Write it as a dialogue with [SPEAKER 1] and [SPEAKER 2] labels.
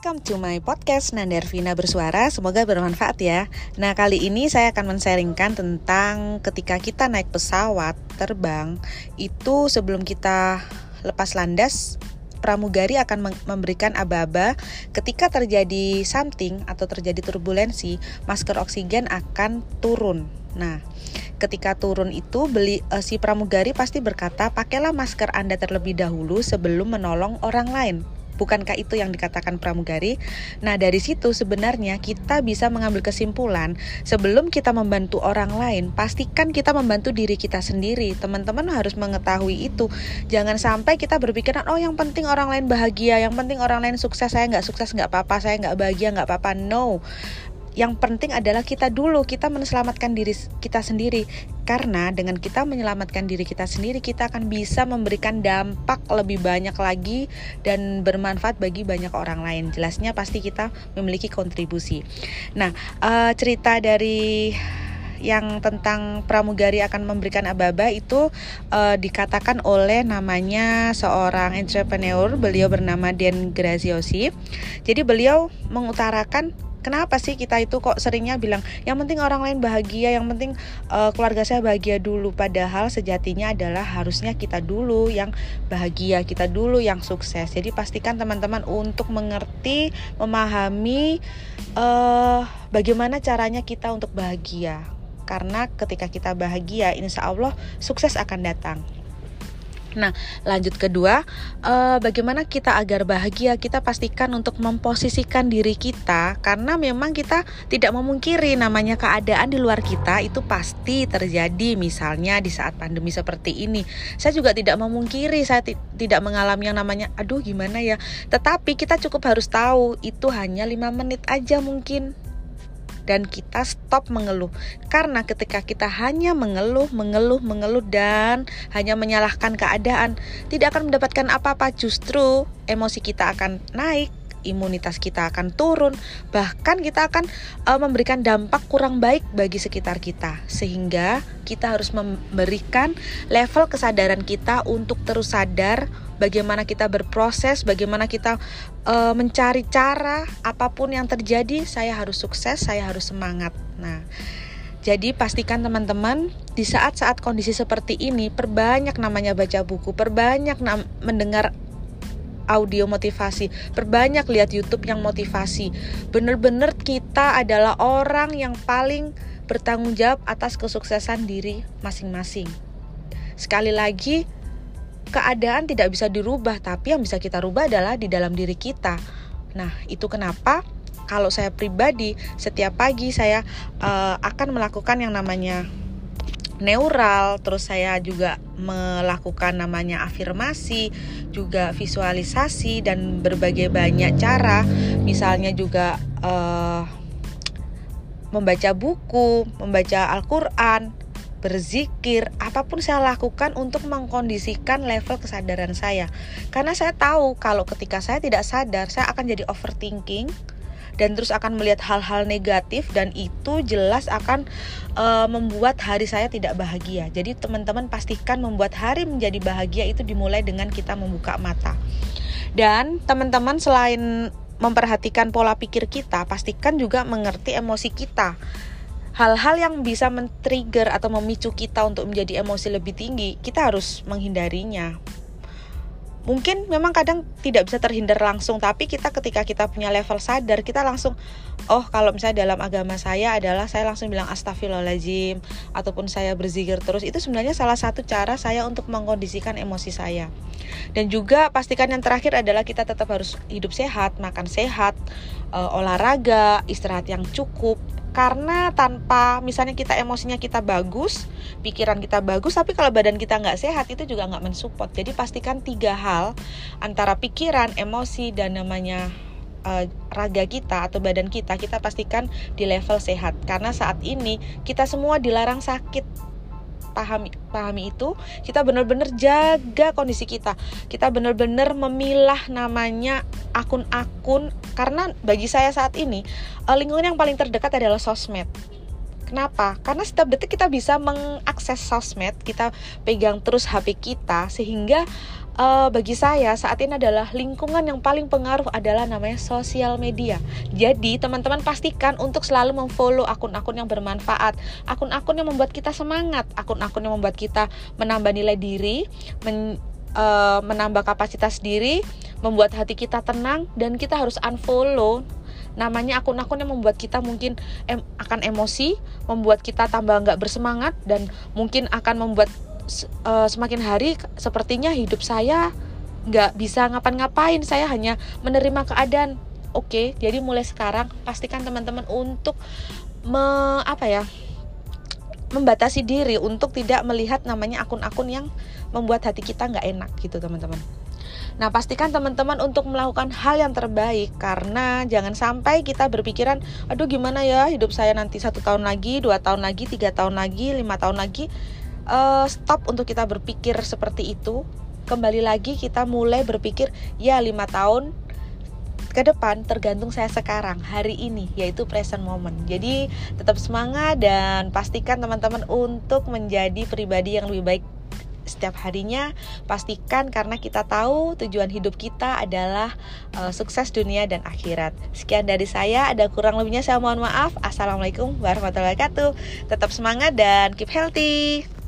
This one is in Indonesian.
[SPEAKER 1] Welcome to my podcast Nandar Vina Bersuara, semoga bermanfaat ya. Nah kali ini saya akan men-sharingkan tentang ketika kita naik pesawat terbang, itu sebelum kita lepas landas, pramugari akan memberikan aba-aba ketika terjadi something atau terjadi turbulensi, masker oksigen akan turun. Nah, ketika turun itu beli uh, si pramugari pasti berkata, "Pakailah masker Anda terlebih dahulu sebelum menolong orang lain." Bukankah itu yang dikatakan pramugari? Nah, dari situ sebenarnya kita bisa mengambil kesimpulan sebelum kita membantu orang lain, pastikan kita membantu diri kita sendiri. Teman-teman harus mengetahui itu. Jangan sampai kita berpikiran, oh yang penting orang lain bahagia, yang penting orang lain sukses, saya nggak sukses nggak apa-apa, saya nggak bahagia nggak apa-apa. No, yang penting adalah kita dulu kita menyelamatkan diri kita sendiri. Karena dengan kita menyelamatkan diri kita sendiri kita akan bisa memberikan dampak lebih banyak lagi dan bermanfaat bagi banyak orang lain. Jelasnya pasti kita memiliki kontribusi. Nah uh, cerita dari yang tentang pramugari akan memberikan aba-aba itu uh, dikatakan oleh namanya seorang entrepreneur. Beliau bernama Den Graziosi. Jadi beliau mengutarakan kenapa sih kita itu kok seringnya bilang yang penting orang lain bahagia yang penting uh, keluarga saya bahagia dulu. Padahal sejatinya adalah harusnya kita dulu yang bahagia kita dulu yang sukses. Jadi pastikan teman-teman untuk mengerti memahami uh, bagaimana caranya kita untuk bahagia. Karena ketika kita bahagia insya Allah sukses akan datang Nah, lanjut kedua, uh, bagaimana kita agar bahagia? Kita pastikan untuk memposisikan diri kita, karena memang kita tidak memungkiri namanya keadaan di luar kita itu pasti terjadi. Misalnya di saat pandemi seperti ini, saya juga tidak memungkiri saya tidak mengalami yang namanya, aduh gimana ya. Tetapi kita cukup harus tahu itu hanya lima menit aja mungkin dan kita stop mengeluh. Karena ketika kita hanya mengeluh, mengeluh, mengeluh dan hanya menyalahkan keadaan, tidak akan mendapatkan apa-apa, justru emosi kita akan naik, imunitas kita akan turun, bahkan kita akan uh, memberikan dampak kurang baik bagi sekitar kita. Sehingga kita harus memberikan level kesadaran kita untuk terus sadar bagaimana kita berproses, bagaimana kita uh, mencari cara apa pun yang terjadi, saya harus sukses, saya harus semangat. Nah, jadi pastikan teman-teman di saat-saat kondisi seperti ini perbanyak namanya baca buku, perbanyak mendengar audio motivasi, perbanyak lihat YouTube yang motivasi. Bener-bener kita adalah orang yang paling bertanggung jawab atas kesuksesan diri masing-masing. Sekali lagi, keadaan tidak bisa dirubah, tapi yang bisa kita rubah adalah di dalam diri kita. Nah, itu kenapa kalau saya pribadi setiap pagi saya uh, akan melakukan yang namanya neural, terus saya juga melakukan namanya afirmasi, juga visualisasi dan berbagai banyak cara, misalnya juga uh, membaca buku, membaca Al-Qur'an, berzikir, apa pun saya lakukan untuk mengkondisikan level kesadaran saya. Karena saya tahu kalau ketika saya tidak sadar, saya akan jadi overthinking dan terus akan melihat hal-hal negatif dan itu jelas akan uh, membuat hari saya tidak bahagia. Jadi teman-teman pastikan membuat hari menjadi bahagia itu dimulai dengan kita membuka mata. Dan teman-teman selain memperhatikan pola pikir kita, pastikan juga mengerti emosi kita hal-hal yang bisa men-trigger atau memicu kita untuk menjadi emosi lebih tinggi, kita harus menghindarinya. Mungkin memang kadang tidak bisa terhindar langsung, tapi kita ketika kita punya level sadar, kita langsung, oh kalau misalnya dalam agama saya adalah saya langsung bilang astagfirullahaladzim, ataupun saya berzikir terus, itu sebenarnya salah satu cara saya untuk mengkondisikan emosi saya. Dan juga pastikan yang terakhir adalah kita tetap harus hidup sehat, makan sehat, uh, olahraga, istirahat yang cukup, karena tanpa misalnya kita emosinya kita bagus pikiran kita bagus tapi kalau badan kita nggak sehat itu juga nggak mensupport. Jadi pastikan tiga hal antara pikiran emosi dan namanya uh, raga kita atau badan kita kita pastikan di level sehat. Karena saat ini kita semua dilarang sakit pahami pahami itu kita benar-benar jaga kondisi kita. Kita benar-benar memilah namanya akun-akun. Karena bagi saya saat ini eh, lingkungan yang paling terdekat adalah sosmed Kenapa? Karena setiap detik kita bisa mengakses sosmed, kita pegang terus HP kita sehingga uh, bagi saya saat ini adalah lingkungan yang paling pengaruh adalah namanya sosial media. Jadi teman-teman pastikan untuk selalu memfollow akun-akun yang bermanfaat, akun-akun yang membuat kita semangat, akun-akun yang membuat kita menambah nilai diri, men, uh, menambah kapasitas diri, membuat hati kita tenang dan kita harus unfollow namanya akun-akun yang membuat kita mungkin em akan emosi, membuat kita tambah nggak bersemangat dan mungkin akan membuat uh, semakin hari sepertinya hidup saya nggak bisa ngapain-ngapain, saya hanya menerima keadaan. Oke, jadi mulai sekarang pastikan teman-teman untuk me, apa ya? membatasi diri untuk tidak melihat namanya akun-akun yang membuat hati kita nggak enak gitu teman-teman. Nah, pastikan teman-teman untuk melakukan hal yang terbaik karena jangan sampai kita berpikiran, aduh gimana ya hidup saya nanti satu tahun lagi, dua tahun lagi, tiga tahun lagi, lima tahun lagi. Uh, stop untuk kita berpikir seperti itu. Kembali lagi kita mulai berpikir, ya lima tahun ke depan tergantung saya sekarang hari ini yaitu present moment. Jadi tetap semangat dan pastikan teman-teman untuk menjadi pribadi yang lebih baik setiap harinya pastikan karena kita tahu tujuan hidup kita adalah uh, sukses dunia dan akhirat. Sekian dari saya, ada kurang lebihnya saya mohon maaf. Assalamualaikum warahmatullahi wabarakatuh. Tetap semangat dan keep healthy.